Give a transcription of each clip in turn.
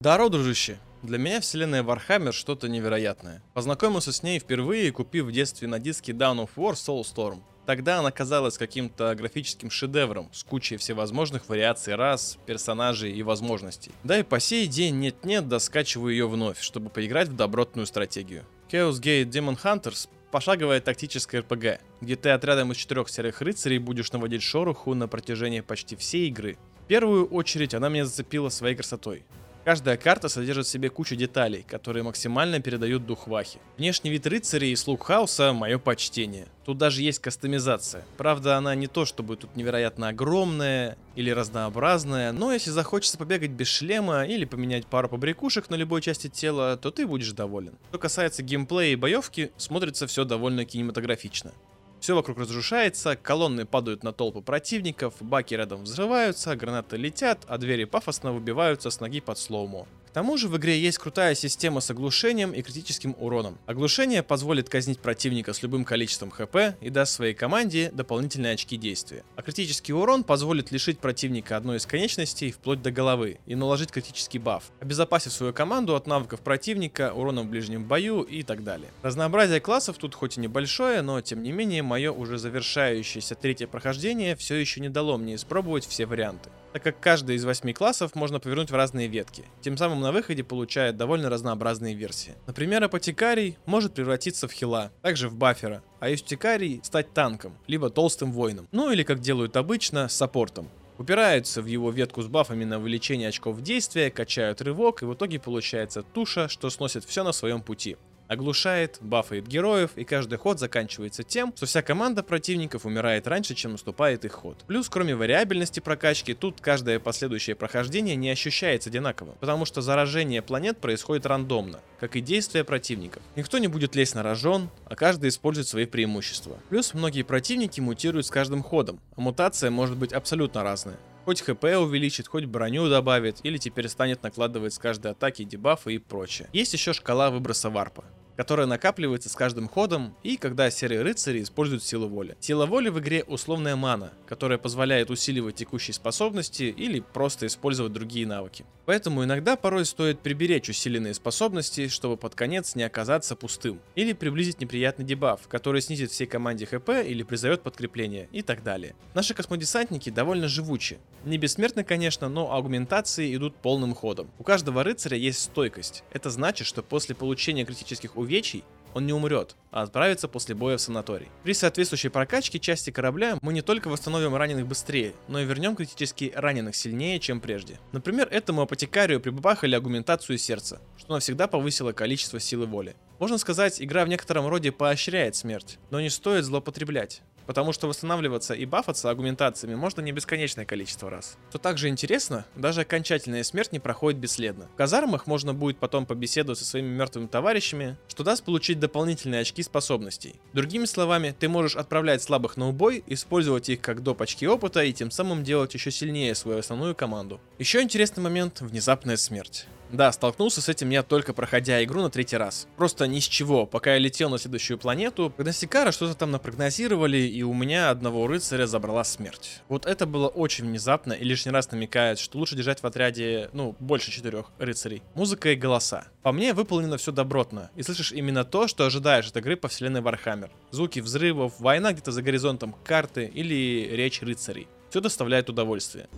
Даро, дружище. Для меня вселенная Warhammer что-то невероятное. Познакомился с ней впервые, купив в детстве на диске Dawn of War Soulstorm. Тогда она казалась каким-то графическим шедевром с кучей всевозможных вариаций рас, персонажей и возможностей. Да и по сей день нет-нет, да скачиваю ее вновь, чтобы поиграть в добротную стратегию. Chaos Gate Demon Hunters пошаговая тактическая РПГ, где ты отрядом из четырех серых рыцарей будешь наводить шороху на протяжении почти всей игры. В первую очередь она меня зацепила своей красотой. Каждая карта содержит в себе кучу деталей, которые максимально передают дух Вахи. Внешний вид рыцарей и слуг хаоса – мое почтение. Тут даже есть кастомизация. Правда, она не то чтобы тут невероятно огромная или разнообразная, но если захочется побегать без шлема или поменять пару побрякушек на любой части тела, то ты будешь доволен. Что касается геймплея и боевки, смотрится все довольно кинематографично. Все вокруг разрушается, колонны падают на толпы противников, баки рядом взрываются, гранаты летят, а двери пафосно выбиваются с ноги под слоумо. Тому же в игре есть крутая система с оглушением и критическим уроном. Оглушение позволит казнить противника с любым количеством хп и даст своей команде дополнительные очки действия. А критический урон позволит лишить противника одной из конечностей вплоть до головы и наложить критический баф, обезопасив свою команду от навыков противника, урона в ближнем бою и так далее. Разнообразие классов тут хоть и небольшое, но тем не менее мое уже завершающееся третье прохождение все еще не дало мне испробовать все варианты так как каждый из восьми классов можно повернуть в разные ветки, тем самым на выходе получает довольно разнообразные версии. Например, апотекарий может превратиться в хила, также в бафера, а юстикарий стать танком, либо толстым воином, ну или как делают обычно, саппортом. Упираются в его ветку с бафами на увеличение очков действия, качают рывок, и в итоге получается туша, что сносит все на своем пути оглушает, бафает героев, и каждый ход заканчивается тем, что вся команда противников умирает раньше, чем наступает их ход. Плюс, кроме вариабельности прокачки, тут каждое последующее прохождение не ощущается одинаковым, потому что заражение планет происходит рандомно, как и действия противников. Никто не будет лезть на рожон, а каждый использует свои преимущества. Плюс многие противники мутируют с каждым ходом, а мутация может быть абсолютно разная. Хоть хп увеличит, хоть броню добавит, или теперь станет накладывать с каждой атаки дебафы и прочее. Есть еще шкала выброса варпа которая накапливается с каждым ходом и когда серые рыцари используют силу воли. Сила воли в игре условная мана, которая позволяет усиливать текущие способности или просто использовать другие навыки. Поэтому иногда порой стоит приберечь усиленные способности, чтобы под конец не оказаться пустым, или приблизить неприятный дебаф, который снизит всей команде хп или призовет подкрепление и так далее. Наши космодесантники довольно живучи. Не бессмертны, конечно, но аугментации идут полным ходом. У каждого рыцаря есть стойкость. Это значит, что после получения критических увечий увечий, он не умрет, а отправится после боя в санаторий. При соответствующей прокачке части корабля мы не только восстановим раненых быстрее, но и вернем критически раненых сильнее, чем прежде. Например, этому апотекарию прибабахали агументацию сердца, что навсегда повысило количество силы воли. Можно сказать, игра в некотором роде поощряет смерть, но не стоит злоупотреблять потому что восстанавливаться и бафаться аргументациями можно не бесконечное количество раз. Что также интересно, даже окончательная смерть не проходит бесследно. В казармах можно будет потом побеседовать со своими мертвыми товарищами, что даст получить дополнительные очки способностей. Другими словами, ты можешь отправлять слабых на убой, использовать их как доп. очки опыта и тем самым делать еще сильнее свою основную команду. Еще интересный момент – внезапная смерть. Да, столкнулся с этим я только проходя игру на третий раз. Просто ни с чего, пока я летел на следующую планету, Гносикара что-то там напрогнозировали, и у меня одного рыцаря забрала смерть. Вот это было очень внезапно и лишний раз намекает, что лучше держать в отряде, ну, больше четырех рыцарей. Музыка и голоса. По мне выполнено все добротно, и слышишь именно то, что ожидаешь от игры по вселенной Warhammer. Звуки взрывов, война где-то за горизонтом карты или речь рыцарей. Все доставляет удовольствие.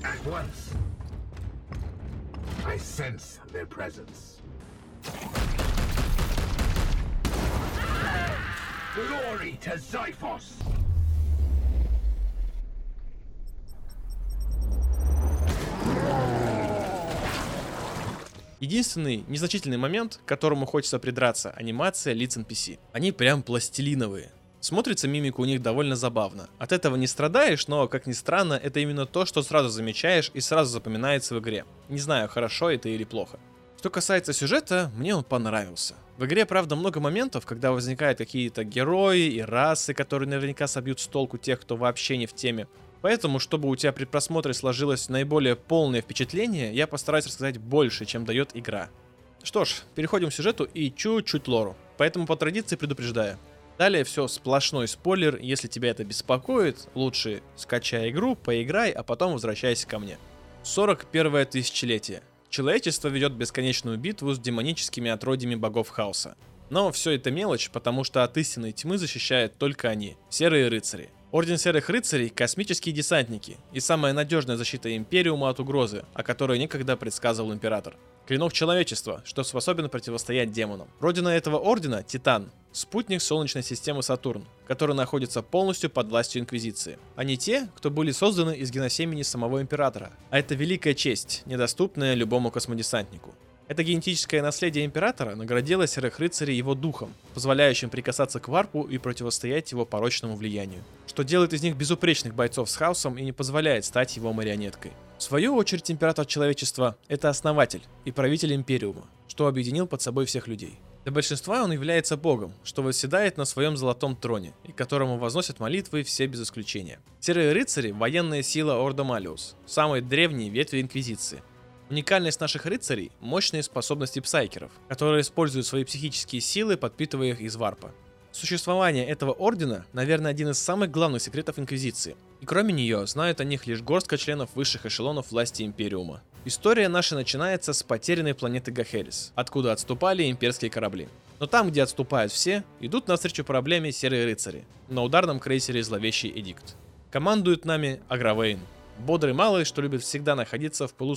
I sense their presence. Glory to Zyphos! Единственный незначительный момент, к которому хочется придраться, анимация лиц NPC. Они прям пластилиновые. Смотрится мимика у них довольно забавно. От этого не страдаешь, но, как ни странно, это именно то, что сразу замечаешь и сразу запоминается в игре. Не знаю, хорошо это или плохо. Что касается сюжета, мне он понравился. В игре, правда, много моментов, когда возникают какие-то герои и расы, которые наверняка собьют с толку тех, кто вообще не в теме. Поэтому, чтобы у тебя при просмотре сложилось наиболее полное впечатление, я постараюсь рассказать больше, чем дает игра. Что ж, переходим к сюжету и чуть-чуть лору. Поэтому по традиции предупреждаю. Далее все сплошной спойлер, если тебя это беспокоит, лучше скачай игру, поиграй, а потом возвращайся ко мне. 41 тысячелетие. Человечество ведет бесконечную битву с демоническими отродьями богов хаоса. Но все это мелочь, потому что от истинной тьмы защищают только они, серые рыцари. Орден Серых Рыцарей – космические десантники и самая надежная защита Империума от угрозы, о которой некогда предсказывал Император. Клинок человечества, что способен противостоять демонам. Родина этого ордена – Титан, спутник Солнечной системы Сатурн, который находится полностью под властью Инквизиции. Они те, кто были созданы из геносемени самого Императора. А это великая честь, недоступная любому космодесантнику. Это генетическое наследие Императора наградило Серых Рыцарей его духом, позволяющим прикасаться к варпу и противостоять его порочному влиянию, что делает из них безупречных бойцов с хаосом и не позволяет стать его марионеткой. В свою очередь Император Человечества — это основатель и правитель Империума, что объединил под собой всех людей. Для большинства он является богом, что восседает на своем золотом троне, и которому возносят молитвы все без исключения. Серые рыцари – военная сила Орда Малиус, самой древней ветви Инквизиции, Уникальность наших рыцарей – мощные способности псайкеров, которые используют свои психические силы, подпитывая их из варпа. Существование этого ордена, наверное, один из самых главных секретов Инквизиции. И кроме нее, знают о них лишь горстка членов высших эшелонов власти Империума. История наша начинается с потерянной планеты Гахерис, откуда отступали имперские корабли. Но там, где отступают все, идут навстречу проблеме серые рыцари, на ударном крейсере Зловещий Эдикт. Командует нами Агравейн, Бодрый малый, что любит всегда находиться в пылу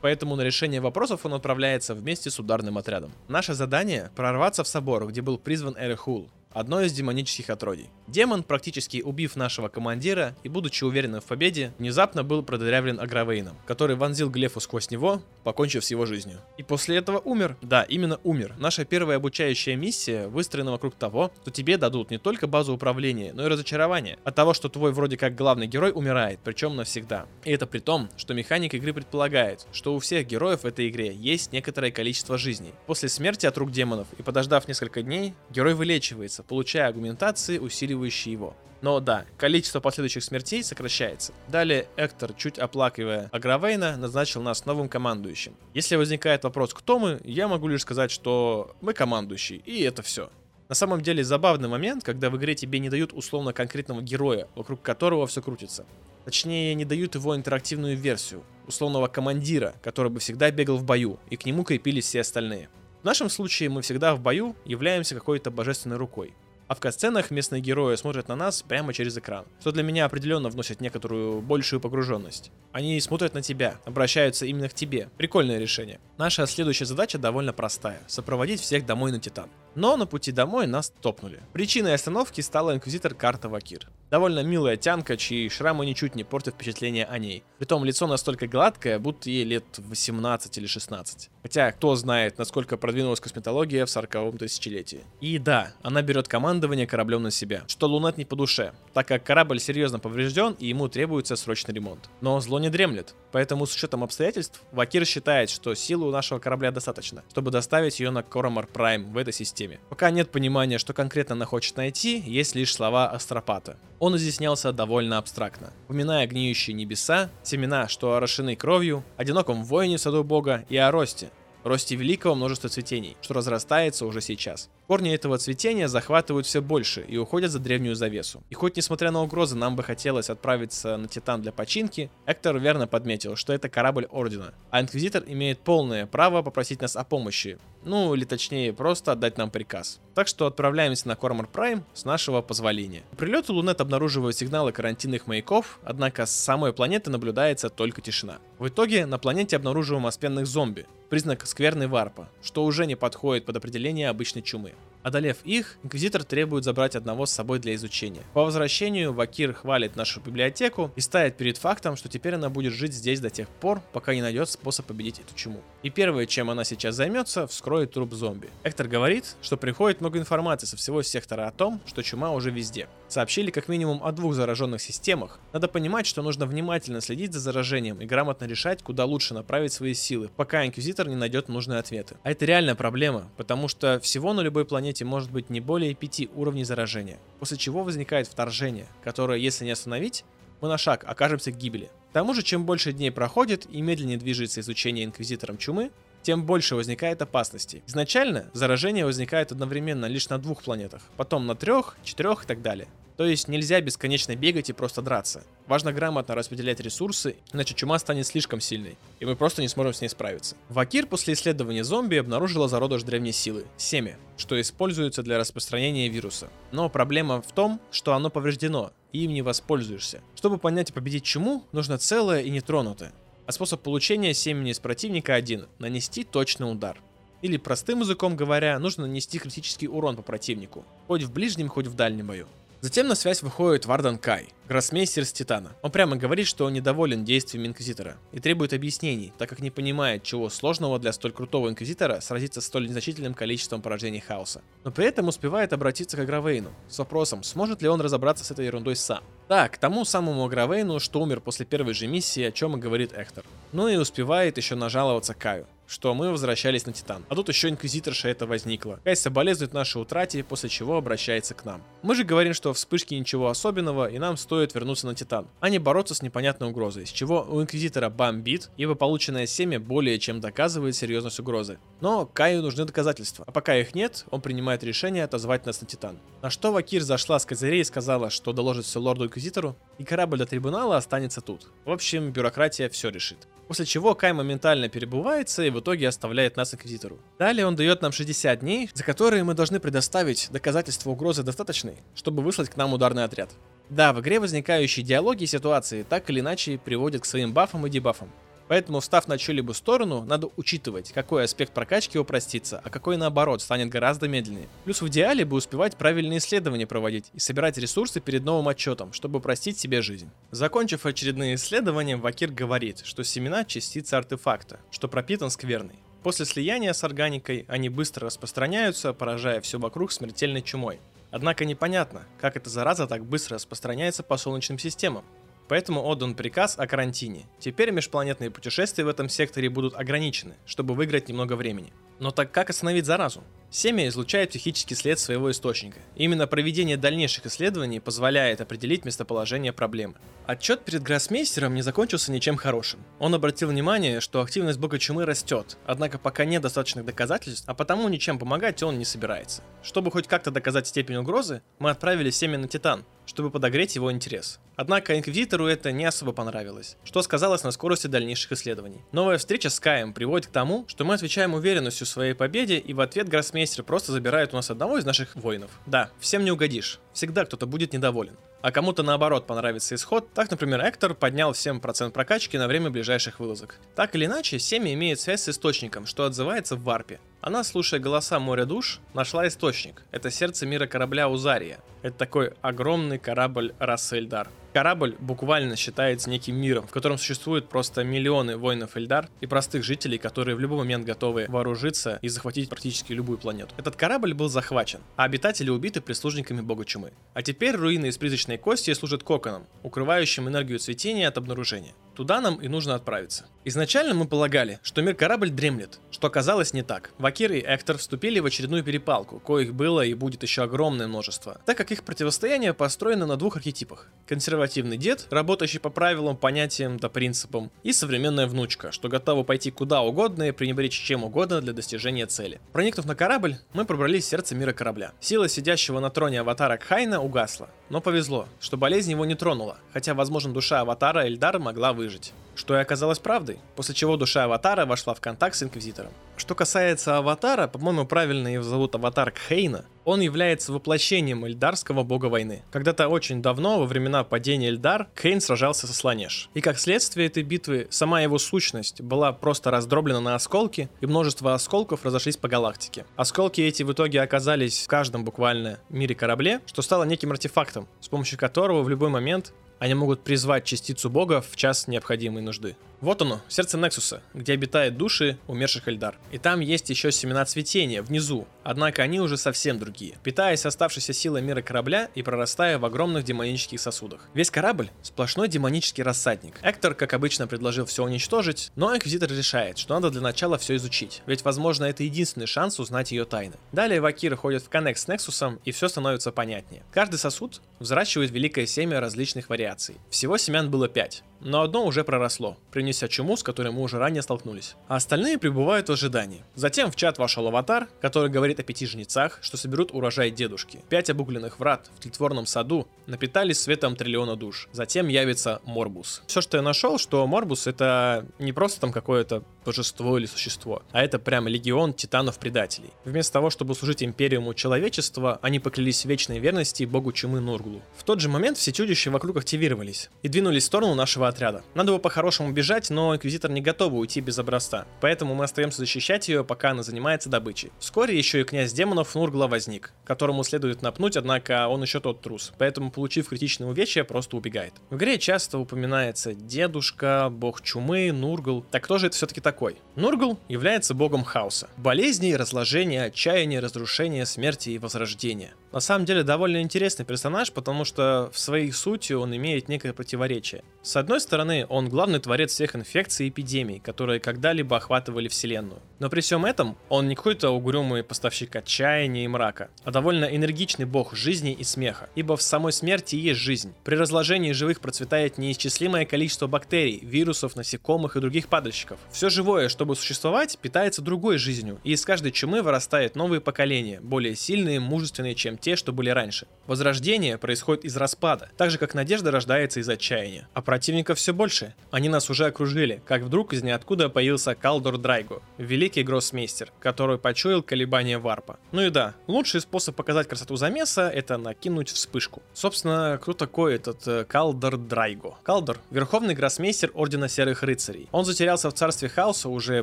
поэтому на решение вопросов он отправляется вместе с ударным отрядом. Наше задание – прорваться в собор, где был призван Эрехул, одно из демонических отродий. Демон, практически убив нашего командира и будучи уверенным в победе, внезапно был продырявлен Агравейном, который вонзил Глефу сквозь него, покончив с его жизнью. И после этого умер. Да, именно умер. Наша первая обучающая миссия выстроена вокруг того, что тебе дадут не только базу управления, но и разочарование от того, что твой вроде как главный герой умирает, причем навсегда. И это при том, что механик игры предполагает, что у всех героев в этой игре есть некоторое количество жизней. После смерти от рук демонов и подождав несколько дней, герой вылечивается, получая аргументации, усиливающие его. Но да, количество последующих смертей сокращается. Далее Эктор, чуть оплакивая Агравейна, назначил нас новым командующим. Если возникает вопрос, кто мы, я могу лишь сказать, что мы командующий, и это все. На самом деле забавный момент, когда в игре тебе не дают условно конкретного героя, вокруг которого все крутится. Точнее, не дают его интерактивную версию, условного командира, который бы всегда бегал в бою, и к нему крепились все остальные. В нашем случае мы всегда в бою являемся какой-то божественной рукой. А в катсценах местные герои смотрят на нас прямо через экран, что для меня определенно вносит некоторую большую погруженность. Они смотрят на тебя, обращаются именно к тебе. Прикольное решение. Наша следующая задача довольно простая – сопроводить всех домой на Титан. Но на пути домой нас топнули. Причиной остановки стала инквизитор Карта Вакир. Довольно милая тянка, чьи шрамы ничуть не портят впечатление о ней. Притом лицо настолько гладкое, будто ей лет 18 или 16. Хотя, кто знает, насколько продвинулась косметология в 40-м тысячелетии. И да, она берет командование кораблем на себя, что Лунат не по душе, так как корабль серьезно поврежден и ему требуется срочный ремонт. Но зло не дремлет, поэтому с учетом обстоятельств, Вакир считает, что силы у нашего корабля достаточно, чтобы доставить ее на Коромар Прайм в этой системе. Пока нет понимания, что конкретно она хочет найти, есть лишь слова Астропата. Он изъяснялся довольно абстрактно, упоминая гниющие небеса, семена, что орошены кровью, одиноком воине в саду бога и о росте, росте великого множества цветений, что разрастается уже сейчас. Корни этого цветения захватывают все больше и уходят за древнюю завесу. И хоть несмотря на угрозы нам бы хотелось отправиться на Титан для починки, Эктор верно подметил, что это корабль Ордена, а Инквизитор имеет полное право попросить нас о помощи, ну или точнее просто отдать нам приказ. Так что отправляемся на Кормор Прайм с нашего позволения. По прилету Лунет обнаруживает сигналы карантинных маяков, однако с самой планеты наблюдается только тишина. В итоге на планете обнаруживаем оспенных зомби, признак скверной варпа, что уже не подходит под определение обычной чумы. Одолев их, Инквизитор требует забрать одного с собой для изучения. По возвращению Вакир хвалит нашу библиотеку и ставит перед фактом, что теперь она будет жить здесь до тех пор, пока не найдет способ победить эту чуму. И первое, чем она сейчас займется, вскроет труп зомби. Эктор говорит, что приходит много информации со всего сектора о том, что чума уже везде. Сообщили как минимум о двух зараженных системах. Надо понимать, что нужно внимательно следить за заражением и грамотно решать, куда лучше направить свои силы, пока Инквизитор не найдет нужные ответы. А это реальная проблема, потому что всего на любой планете может быть не более 5 уровней заражения, после чего возникает вторжение, которое, если не остановить, мы на шаг окажемся к гибели. К тому же, чем больше дней проходит и медленнее движется изучение Инквизитором чумы, тем больше возникает опасностей. Изначально заражение возникает одновременно лишь на двух планетах, потом на трех, четырех и так далее. То есть нельзя бесконечно бегать и просто драться. Важно грамотно распределять ресурсы, иначе чума станет слишком сильной, и мы просто не сможем с ней справиться. Вакир после исследования зомби обнаружила зародыш древней силы – семя, что используется для распространения вируса. Но проблема в том, что оно повреждено, и им не воспользуешься. Чтобы понять и победить чуму, нужно целое и нетронутое. А способ получения семени из противника один – нанести точный удар. Или простым языком говоря, нужно нанести критический урон по противнику, хоть в ближнем, хоть в дальнем бою. Затем на связь выходит Вардан Кай, гроссмейстер с Титана. Он прямо говорит, что он недоволен действиями Инквизитора и требует объяснений, так как не понимает, чего сложного для столь крутого Инквизитора сразиться с столь незначительным количеством порождений хаоса. Но при этом успевает обратиться к Агравейну с вопросом, сможет ли он разобраться с этой ерундой сам. Да, к тому самому Агравейну, что умер после первой же миссии, о чем и говорит Эктор. Ну и успевает еще нажаловаться Каю что мы возвращались на Титан. А тут еще Инквизиторша это возникла. Кай соболезнует нашей утрате, после чего обращается к нам. Мы же говорим, что в вспышке ничего особенного, и нам стоит вернуться на Титан, а не бороться с непонятной угрозой, с чего у Инквизитора бомбит, ибо полученное семя более чем доказывает серьезность угрозы. Но Каю нужны доказательства, а пока их нет, он принимает решение отозвать нас на Титан. На что Вакир зашла с козырей и сказала, что доложит все лорду Инквизитору, и корабль до трибунала останется тут. В общем, бюрократия все решит. После чего Кай моментально перебывается и в итоге оставляет нас Инквизитору. Далее он дает нам 60 дней, за которые мы должны предоставить доказательства угрозы достаточной, чтобы выслать к нам ударный отряд. Да, в игре возникающие диалоги и ситуации так или иначе приводят к своим бафам и дебафам. Поэтому, встав на чью-либо сторону, надо учитывать, какой аспект прокачки упростится, а какой наоборот станет гораздо медленнее. Плюс в идеале бы успевать правильные исследования проводить и собирать ресурсы перед новым отчетом, чтобы упростить себе жизнь. Закончив очередные исследования, Вакир говорит, что семена частица артефакта, что пропитан скверной. После слияния с органикой они быстро распространяются, поражая все вокруг смертельной чумой. Однако непонятно, как эта зараза так быстро распространяется по солнечным системам. Поэтому отдан приказ о карантине. Теперь межпланетные путешествия в этом секторе будут ограничены, чтобы выиграть немного времени. Но так как остановить заразу? Семя излучает психический след своего источника. Именно проведение дальнейших исследований позволяет определить местоположение проблемы. Отчет перед гроссмейстером не закончился ничем хорошим. Он обратил внимание, что активность бога чумы растет, однако пока нет достаточных доказательств, а потому ничем помогать он не собирается. Чтобы хоть как-то доказать степень угрозы, мы отправили семя на Титан, чтобы подогреть его интерес. Однако Инквизитору это не особо понравилось, что сказалось на скорости дальнейших исследований. Новая встреча с Каем приводит к тому, что мы отвечаем уверенностью в своей победе, и в ответ гроссмейстер просто забирает у нас одного из наших воинов. Да, всем не угодишь, всегда кто-то будет недоволен а кому-то наоборот понравится исход. Так, например, Эктор поднял всем процент прокачки на время ближайших вылазок. Так или иначе, семя имеет связь с источником, что отзывается в варпе. Она, слушая голоса моря душ, нашла источник. Это сердце мира корабля Узария. Это такой огромный корабль расы Эльдар. Корабль буквально считается неким миром, в котором существуют просто миллионы воинов Эльдар и простых жителей, которые в любой момент готовы вооружиться и захватить практически любую планету. Этот корабль был захвачен, а обитатели убиты прислужниками бога чумы. А теперь руины из призрачной кости служат коконом, укрывающим энергию цветения от обнаружения. Туда нам и нужно отправиться. Изначально мы полагали, что мир-корабль дремлет, что оказалось не так. Вакир и Эктор вступили в очередную перепалку, коих было и будет еще огромное множество, так как их противостояние построено на двух архетипах. Консервативный дед, работающий по правилам, понятиям да принципам, и современная внучка, что готова пойти куда угодно и пренебречь чем угодно для достижения цели. Проникнув на корабль, мы пробрались в сердце мира корабля. Сила сидящего на троне аватара Кхайна угасла, но повезло, что болезнь его не тронула, хотя, возможно, душа аватара Эльдар могла выжить что и оказалось правдой, после чего душа Аватара вошла в контакт с Инквизитором. Что касается Аватара, по-моему, правильно его зовут Аватар Кхейна, он является воплощением эльдарского бога войны. Когда-то очень давно, во времена падения Эльдар, Кейн сражался со Сланеш. И как следствие этой битвы, сама его сущность была просто раздроблена на осколки, и множество осколков разошлись по галактике. Осколки эти в итоге оказались в каждом буквально мире корабле, что стало неким артефактом, с помощью которого в любой момент они могут призвать частицу бога в час необходимой нужды. Вот оно, сердце Нексуса, где обитают души умерших Эльдар. И там есть еще семена цветения, внизу, однако они уже совсем другие, питаясь оставшейся силой мира корабля и прорастая в огромных демонических сосудах. Весь корабль — сплошной демонический рассадник. Эктор, как обычно, предложил все уничтожить, но Инквизитор решает, что надо для начала все изучить, ведь, возможно, это единственный шанс узнать ее тайны. Далее Вакир ходит в коннект с Нексусом, и все становится понятнее. Каждый сосуд взращивает великое семя различных вариаций. Всего семян было 5, но одно уже проросло, принесет принеся чуму, с которой мы уже ранее столкнулись. А остальные пребывают в ожидании. Затем в чат вошел аватар, который говорит о пяти жнецах, что соберут урожай дедушки. Пять обугленных врат в тлетворном саду напитались светом триллиона душ. Затем явится Морбус. Все, что я нашел, что Морбус это не просто там какое-то божество или существо, а это прямо легион титанов-предателей. Вместо того, чтобы служить империуму человечества, они поклялись вечной верности богу чумы Нурглу. В тот же момент все чудища вокруг активировались и двинулись в сторону нашего отряда. Надо было по-хорошему бежать, но Инквизитор не готов уйти без образца, поэтому мы остаемся защищать ее, пока она занимается добычей. Вскоре еще и князь демонов Нургла возник, которому следует напнуть, однако он еще тот трус, поэтому, получив критичное увечье, просто убегает. В игре часто упоминается дедушка, бог чумы, Нургл. Так кто же это все-таки такой? Нургл является богом хаоса. Болезней, разложения, отчаяния, разрушения, смерти и возрождения. На самом деле довольно интересный персонаж, потому что в своей сути он имеет некое противоречие. С одной стороны, он главный творец всех инфекций и эпидемий, которые когда-либо охватывали Вселенную. Но при всем этом, он не какой-то угрюмый поставщик отчаяния и мрака, а довольно энергичный бог жизни и смеха. Ибо в самой смерти есть жизнь. При разложении живых процветает неисчислимое количество бактерий, вирусов, насекомых и других падальщиков. Все живое, чтобы существовать, питается другой жизнью, и из каждой чумы вырастает новые поколения, более сильные, мужественные, чем те, что были раньше. Возрождение происходит из распада, так же как надежда рождается из отчаяния. А противников все больше. Они нас уже окружили, как вдруг из ниоткуда появился Калдор Драйго, великий гроссмейстер, который почуял колебания варпа. Ну и да, лучший способ показать красоту замеса это накинуть вспышку. Собственно, кто такой этот э, Калдор Драйго? Калдор — верховный гроссмейстер Ордена Серых Рыцарей. Он затерялся в царстве хаоса уже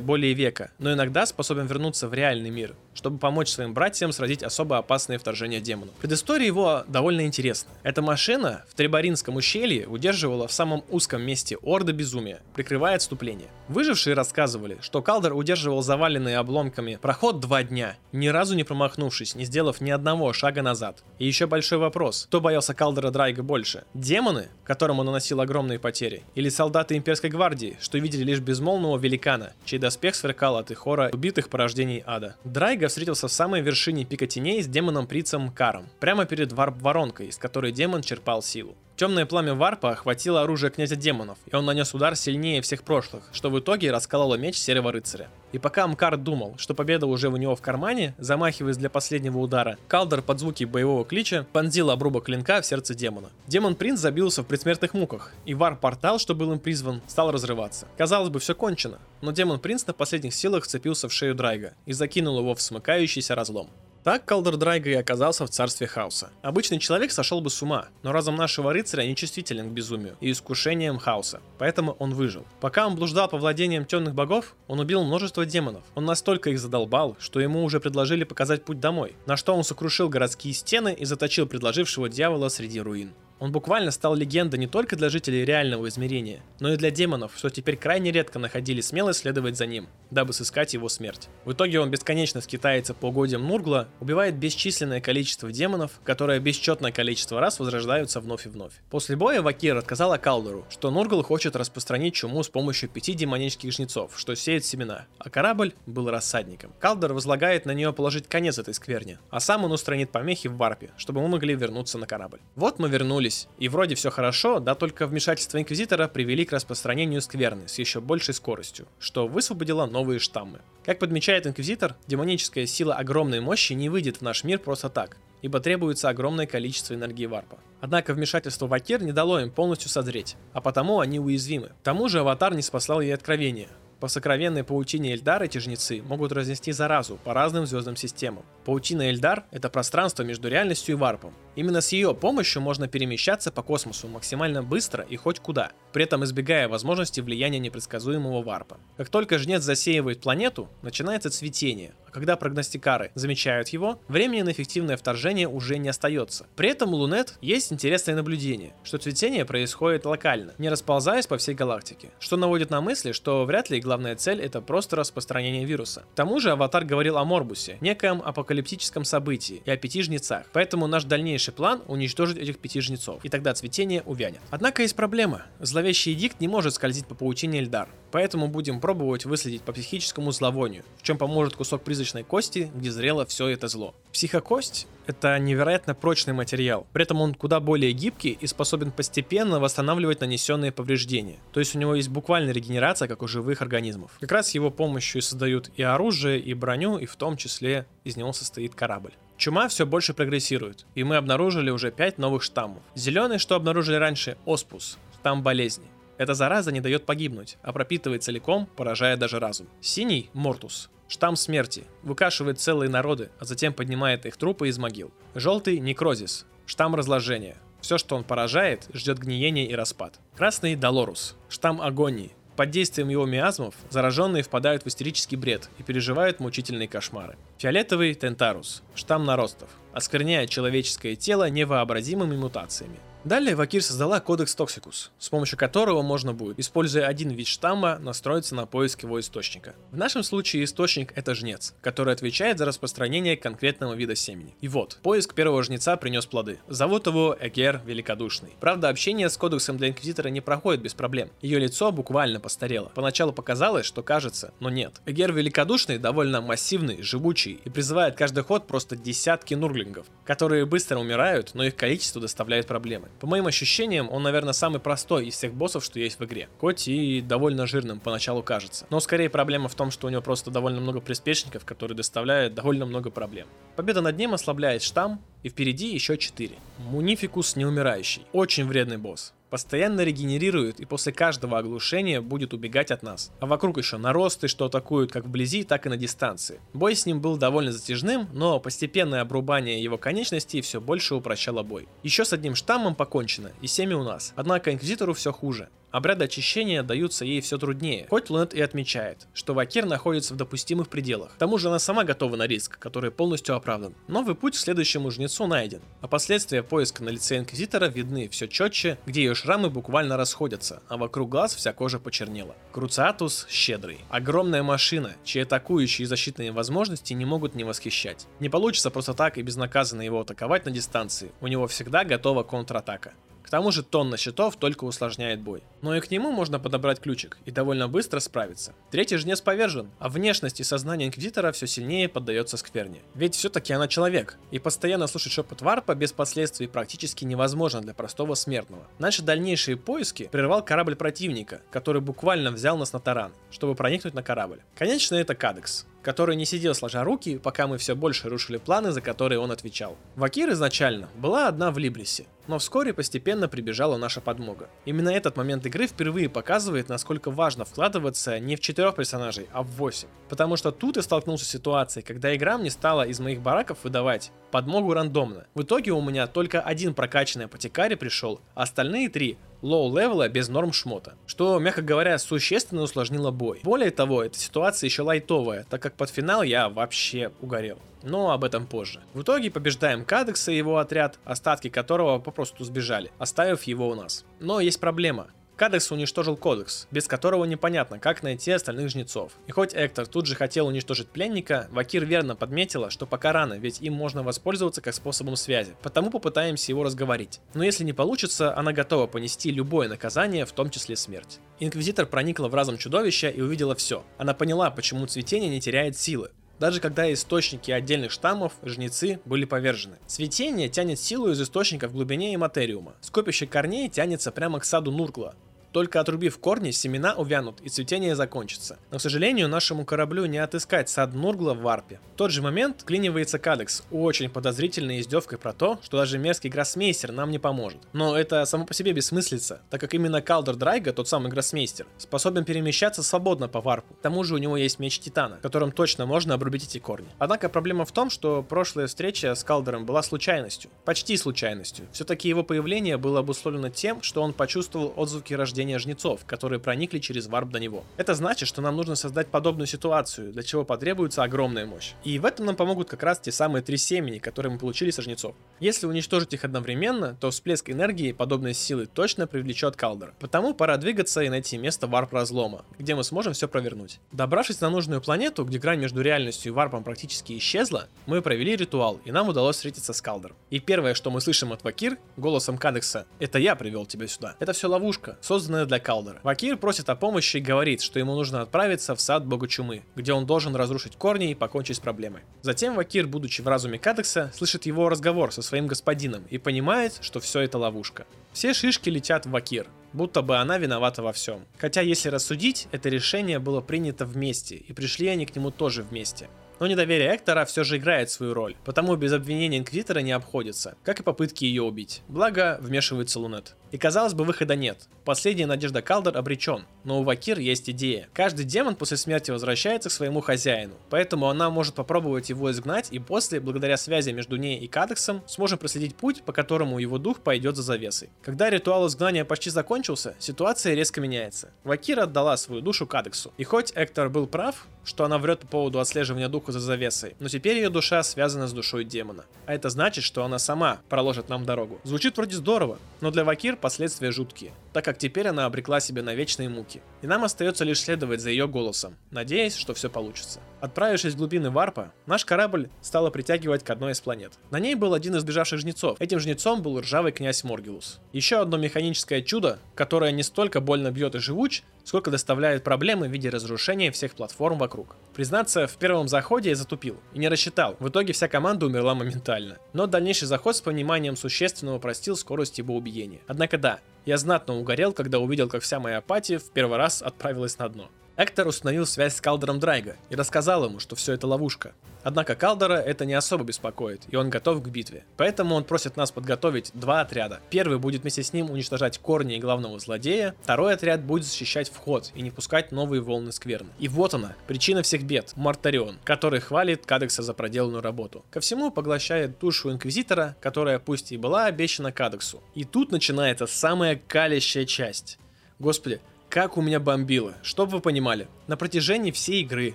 более века, но иногда способен вернуться в реальный мир, чтобы помочь своим братьям сразить особо опасные вторжения демонов. Предыстория его довольно интересна. Эта машина в Трибаринском ущелье удерживала в самом узком месте Орда Безумия, прикрывая отступление. Выжившие рассказывали, что Калдер удерживал заваленные обломками проход два дня, ни разу не промахнувшись, не сделав ни одного шага назад. И еще большой вопрос, кто боялся Калдера Драйга больше? Демоны, которым он наносил огромные потери, или солдаты имперской гвардии, что видели лишь безмолвного великана, чей доспех сверкал от их хора убитых порождений ада? Драйга встретился в самой вершине пика теней с демоном-прицем Каром, прямо перед варп-воронкой, из которой демон черпал силу. Темное пламя варпа охватило оружие князя демонов, и он нанес удар сильнее всех прошлых, что в итоге раскололо меч серого рыцаря. И пока Амкар думал, что победа уже у него в кармане, замахиваясь для последнего удара, Калдер под звуки боевого клича понзил обрубок клинка в сердце демона. Демон-принц забился в предсмертных муках, и вар-портал, что был им призван, стал разрываться. Казалось бы, все кончено, но демон-принц на последних силах вцепился в шею Драйга и закинул его в смыкающийся разлом. Так Калдер Драйга и оказался в царстве хаоса. Обычный человек сошел бы с ума, но разум нашего рыцаря нечувствителен к безумию и искушениям хаоса, поэтому он выжил. Пока он блуждал по владениям темных богов, он убил множество демонов. Он настолько их задолбал, что ему уже предложили показать путь домой, на что он сокрушил городские стены и заточил предложившего дьявола среди руин. Он буквально стал легендой не только для жителей реального измерения, но и для демонов, что теперь крайне редко находили смелость следовать за ним, дабы сыскать его смерть. В итоге он бесконечно скитается по угодьям Нургла, убивает бесчисленное количество демонов, которые бесчетное количество раз возрождаются вновь и вновь. После боя Вакир отказал Калдору, что Нургл хочет распространить чуму с помощью пяти демонических жнецов, что сеет семена, а корабль был рассадником. Калдор возлагает на нее положить конец этой скверне, а сам он устранит помехи в варпе, чтобы мы могли вернуться на корабль. Вот мы вернулись вернулись, и вроде все хорошо, да только вмешательство Инквизитора привели к распространению скверны с еще большей скоростью, что высвободило новые штаммы. Как подмечает Инквизитор, демоническая сила огромной мощи не выйдет в наш мир просто так, ибо требуется огромное количество энергии варпа. Однако вмешательство Вакир не дало им полностью созреть, а потому они уязвимы. К тому же Аватар не спасал ей откровения, по сокровенной паутине Эльдар эти жнецы могут разнести заразу по разным звездным системам. Паутина Эльдар — это пространство между реальностью и варпом. Именно с ее помощью можно перемещаться по космосу максимально быстро и хоть куда, при этом избегая возможности влияния непредсказуемого варпа. Как только жнец засеивает планету, начинается цветение, когда прогностикары замечают его, времени на эффективное вторжение уже не остается. При этом у Лунет есть интересное наблюдение, что цветение происходит локально, не расползаясь по всей галактике, что наводит на мысли, что вряд ли главная цель это просто распространение вируса. К тому же Аватар говорил о Морбусе, некоем апокалиптическом событии и о пяти жнецах, поэтому наш дальнейший план уничтожить этих пяти жнецов, и тогда цветение увянет. Однако есть проблема. Зловещий Дикт не может скользить по паутине Эльдар. Поэтому будем пробовать выследить по психическому зловонию, в чем поможет кусок призрачной кости, где зрело все это зло. Психокость — это невероятно прочный материал, при этом он куда более гибкий и способен постепенно восстанавливать нанесенные повреждения. То есть у него есть буквальная регенерация, как у живых организмов. Как раз его помощью создают и оружие, и броню, и в том числе из него состоит корабль. Чума все больше прогрессирует, и мы обнаружили уже 5 новых штаммов. Зеленый, что обнаружили раньше, оспус, штамм болезни. Эта зараза не дает погибнуть, а пропитывает целиком, поражая даже разум. Синий – Мортус. Штамм смерти. Выкашивает целые народы, а затем поднимает их трупы из могил. Желтый – Некрозис. Штамм разложения. Все, что он поражает, ждет гниение и распад. Красный – Долорус. Штамм агонии. Под действием его миазмов зараженные впадают в истерический бред и переживают мучительные кошмары. Фиолетовый – Тентарус. Штамм наростов. Оскверняет человеческое тело невообразимыми мутациями. Далее Вакир создала кодекс Toxicus, с помощью которого можно будет, используя один вид штамма, настроиться на поиск его источника. В нашем случае источник это жнец, который отвечает за распространение конкретного вида семени. И вот, поиск первого жнеца принес плоды. Зовут его Эгер Великодушный. Правда, общение с кодексом для Инквизитора не проходит без проблем. Ее лицо буквально постарело. Поначалу показалось, что кажется, но нет. Эгер Великодушный довольно массивный, живучий и призывает каждый ход просто десятки нурглингов, которые быстро умирают, но их количество доставляет проблемы. По моим ощущениям, он, наверное, самый простой из всех боссов, что есть в игре. Хоть и довольно жирным поначалу кажется. Но скорее проблема в том, что у него просто довольно много приспешников, которые доставляют довольно много проблем. Победа над ним ослабляет штамм, и впереди еще 4. Мунификус неумирающий. Очень вредный босс постоянно регенерирует и после каждого оглушения будет убегать от нас. А вокруг еще наросты, что атакуют как вблизи, так и на дистанции. Бой с ним был довольно затяжным, но постепенное обрубание его конечностей все больше упрощало бой. Еще с одним штаммом покончено, и семя у нас. Однако Инквизитору все хуже. Обряды очищения даются ей все труднее, хоть Лунет и отмечает, что Вакир находится в допустимых пределах. К тому же она сама готова на риск, который полностью оправдан. Новый путь к следующему жнецу найден, а последствия поиска на лице Инквизитора видны все четче, где ее шрамы буквально расходятся, а вокруг глаз вся кожа почернела. Круциатус щедрый. Огромная машина, чьи атакующие и защитные возможности не могут не восхищать. Не получится просто так и безнаказанно его атаковать на дистанции, у него всегда готова контратака. К тому же тонна щитов только усложняет бой. Но и к нему можно подобрать ключик и довольно быстро справиться. Третий жнец повержен, а внешность и сознание Инквизитора все сильнее поддается скверне. Ведь все-таки она человек, и постоянно слушать шепот варпа без последствий практически невозможно для простого смертного. Наши дальнейшие поиски прервал корабль противника, который буквально взял нас на таран, чтобы проникнуть на корабль. Конечно, это Кадекс, который не сидел сложа руки, пока мы все больше рушили планы, за которые он отвечал. Вакир изначально была одна в Либрисе, но вскоре постепенно прибежала наша подмога. Именно этот момент игры впервые показывает, насколько важно вкладываться не в четырех персонажей, а в восемь. Потому что тут я столкнулся с ситуацией, когда игра мне стала из моих бараков выдавать подмогу рандомно. В итоге у меня только один прокачанный апотекарий пришел, а остальные три low-level а без норм шмота, что, мягко говоря, существенно усложнило бой. Более того, эта ситуация еще лайтовая, так как под финал я вообще угорел. Но об этом позже. В итоге побеждаем Кадекса и его отряд, остатки которого попросту сбежали, оставив его у нас. Но есть проблема. Кадекс уничтожил кодекс, без которого непонятно, как найти остальных жнецов. И хоть Эктор тут же хотел уничтожить пленника, Вакир верно подметила, что пока рано, ведь им можно воспользоваться как способом связи. Потому попытаемся его разговорить. Но если не получится, она готова понести любое наказание, в том числе смерть. Инквизитор проникла в разум чудовища и увидела все. Она поняла, почему цветение не теряет силы даже когда источники отдельных штаммов, жнецы, были повержены. Цветение тянет силу из источника в глубине и материума. Скопище корней тянется прямо к саду Нургла, только отрубив корни, семена увянут и цветение закончится. Но, к сожалению, нашему кораблю не отыскать сад Нургла в варпе. В тот же момент клинивается Кадекс очень подозрительной издевкой про то, что даже мерзкий гроссмейстер нам не поможет. Но это само по себе бессмыслица, так как именно Калдер Драйга, тот самый гроссмейстер, способен перемещаться свободно по варпу. К тому же у него есть меч Титана, которым точно можно обрубить эти корни. Однако проблема в том, что прошлая встреча с Калдером была случайностью. Почти случайностью. Все-таки его появление было обусловлено тем, что он почувствовал отзвуки рождения рождения жнецов, которые проникли через варп до него. Это значит, что нам нужно создать подобную ситуацию, для чего потребуется огромная мощь. И в этом нам помогут как раз те самые три семени, которые мы получили со жнецов. Если уничтожить их одновременно, то всплеск энергии подобной силы точно привлечет Калдер. Потому пора двигаться и найти место варп разлома, где мы сможем все провернуть. Добравшись на нужную планету, где грань между реальностью и варпом практически исчезла, мы провели ритуал, и нам удалось встретиться с Калдером. И первое, что мы слышим от Вакир, голосом Кадекса, это я привел тебя сюда. Это все ловушка, созданная неожиданное для Калдера. Вакир просит о помощи и говорит, что ему нужно отправиться в сад бога чумы, где он должен разрушить корни и покончить с проблемой. Затем Вакир, будучи в разуме Кадекса, слышит его разговор со своим господином и понимает, что все это ловушка. Все шишки летят в Вакир, будто бы она виновата во всем. Хотя, если рассудить, это решение было принято вместе, и пришли они к нему тоже вместе. Но недоверие Эктора все же играет свою роль, потому без обвинения Инквизитора не обходится, как и попытки ее убить. Благо, вмешивается Лунет. И казалось бы, выхода нет. Последняя надежда Калдер обречен, но у Вакир есть идея. Каждый демон после смерти возвращается к своему хозяину, поэтому она может попробовать его изгнать, и после, благодаря связи между ней и Кадексом, сможем проследить путь, по которому его дух пойдет за завесой. Когда ритуал изгнания почти закончился, ситуация резко меняется. Вакир отдала свою душу Кадексу. И хоть Эктор был прав, что она врет по поводу отслеживания духа за завесой, но теперь ее душа связана с душой демона. А это значит, что она сама проложит нам дорогу. Звучит вроде здорово, но для Вакир последствия жуткие, так как теперь она обрекла себя на вечные муки. И нам остается лишь следовать за ее голосом, надеясь, что все получится. Отправившись в глубины варпа, наш корабль стало притягивать к одной из планет. На ней был один из бежавших жнецов. Этим жнецом был ржавый князь Моргелус. Еще одно механическое чудо, которое не столько больно бьет и живуч, сколько доставляет проблемы в виде разрушения всех платформ вокруг. Признаться, в первом заходе я затупил и не рассчитал. В итоге вся команда умерла моментально. Но дальнейший заход с пониманием существенно упростил скорость его убиения. Однако да, я знатно угорел, когда увидел, как вся моя апатия в первый раз отправилась на дно. Эктор установил связь с Калдером Драйга и рассказал ему, что все это ловушка. Однако Калдера это не особо беспокоит, и он готов к битве. Поэтому он просит нас подготовить два отряда. Первый будет вместе с ним уничтожать корни главного злодея, второй отряд будет защищать вход и не пускать новые волны скверны. И вот она, причина всех бед, Мартарион, который хвалит Кадекса за проделанную работу. Ко всему поглощает душу Инквизитора, которая пусть и была обещана Кадексу. И тут начинается самая калящая часть. Господи, как у меня бомбило. Чтоб вы понимали, на протяжении всей игры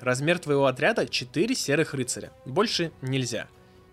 размер твоего отряда 4 серых рыцаря. Больше нельзя.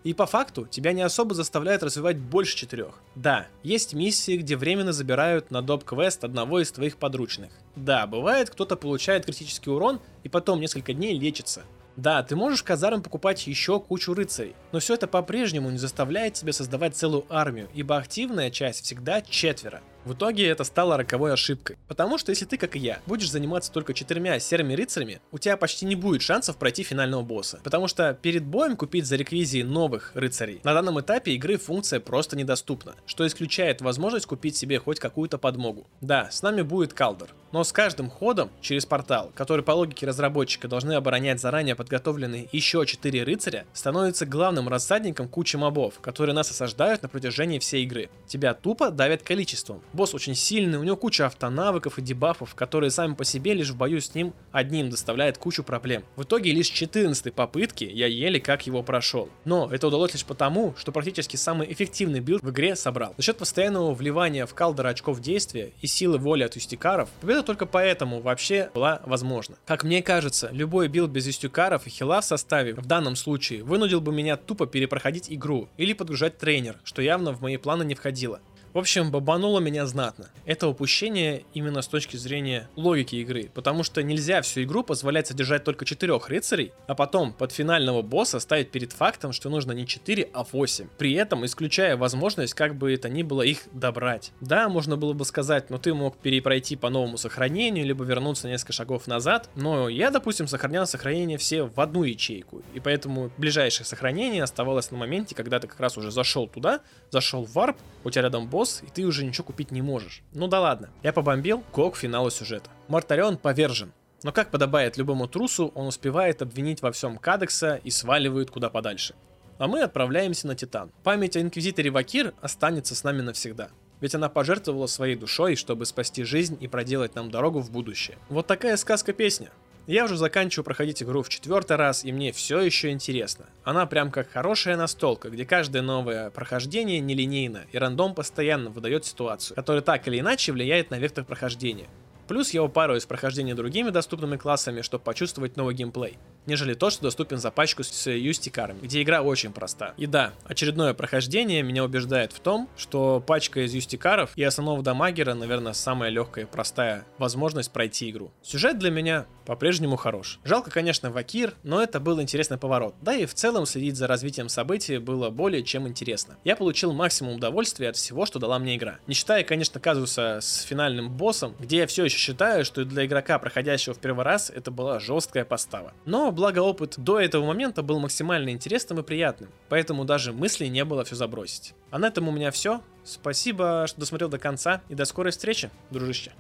И по факту тебя не особо заставляют развивать больше четырех. Да, есть миссии, где временно забирают на доп-квест одного из твоих подручных. Да, бывает, кто-то получает критический урон и потом несколько дней лечится. Да, ты можешь казарм покупать еще кучу рыцарей, но все это по-прежнему не заставляет тебя создавать целую армию, ибо активная часть всегда четверо. В итоге это стало роковой ошибкой. Потому что если ты, как и я, будешь заниматься только четырьмя серыми рыцарями, у тебя почти не будет шансов пройти финального босса. Потому что перед боем купить за реквизии новых рыцарей на данном этапе игры функция просто недоступна, что исключает возможность купить себе хоть какую-то подмогу. Да, с нами будет Калдер, но с каждым ходом через портал, который по логике разработчика должны оборонять заранее подготовленные еще 4 рыцаря, становится главным рассадником кучи мобов, которые нас осаждают на протяжении всей игры. Тебя тупо давят количеством. Босс очень сильный, у него куча автонавыков и дебафов, которые сами по себе лишь в бою с ним одним доставляют кучу проблем. В итоге лишь 14 попытки я еле как его прошел. Но это удалось лишь потому, что практически самый эффективный билд в игре собрал. За счет постоянного вливания в калдера очков действия и силы воли от юстикаров, победа только поэтому вообще была возможна. Как мне кажется, любой билд без юстикаров и хила в составе в данном случае вынудил бы меня тупо перепроходить игру или подгружать тренер, что явно в мои планы не входило. В общем, бомбануло меня знатно. Это упущение именно с точки зрения логики игры, потому что нельзя всю игру позволять содержать только четырех рыцарей, а потом под финального босса ставить перед фактом, что нужно не 4, а 8. При этом исключая возможность, как бы это ни было, их добрать. Да, можно было бы сказать, но ты мог перепройти по новому сохранению, либо вернуться несколько шагов назад, но я, допустим, сохранял сохранение все в одну ячейку, и поэтому ближайшее сохранение оставалось на моменте, когда ты как раз уже зашел туда, зашел в варп, у тебя рядом босс, босс, и ты уже ничего купить не можешь. Ну да ладно. Я побомбил, го к финалу сюжета. Мартарион повержен. Но как подобает любому трусу, он успевает обвинить во всем Кадекса и сваливает куда подальше. А мы отправляемся на Титан. Память о Инквизиторе Вакир останется с нами навсегда. Ведь она пожертвовала своей душой, чтобы спасти жизнь и проделать нам дорогу в будущее. Вот такая сказка-песня. Я уже заканчиваю проходить игру в четвертый раз, и мне все еще интересно. Она прям как хорошая настолка, где каждое новое прохождение нелинейно, и рандом постоянно выдает ситуацию, которая так или иначе влияет на вектор прохождения. Плюс я упарываюсь в прохождение другими доступными классами, чтобы почувствовать новый геймплей, нежели то, что доступен за пачку с юстикарами, где игра очень проста. И да, очередное прохождение меня убеждает в том, что пачка из юстикаров и основного дамагера, наверное, самая легкая и простая возможность пройти игру. Сюжет для меня по-прежнему хорош. Жалко, конечно, Вакир, но это был интересный поворот. Да и в целом следить за развитием событий было более чем интересно. Я получил максимум удовольствия от всего, что дала мне игра. Не считая, конечно, казуса с финальным боссом, где я все еще считаю, что для игрока, проходящего в первый раз, это была жесткая постава. Но, благо опыт до этого момента был максимально интересным и приятным, поэтому даже мысли не было все забросить. А на этом у меня все. Спасибо, что досмотрел до конца, и до скорой встречи, дружище.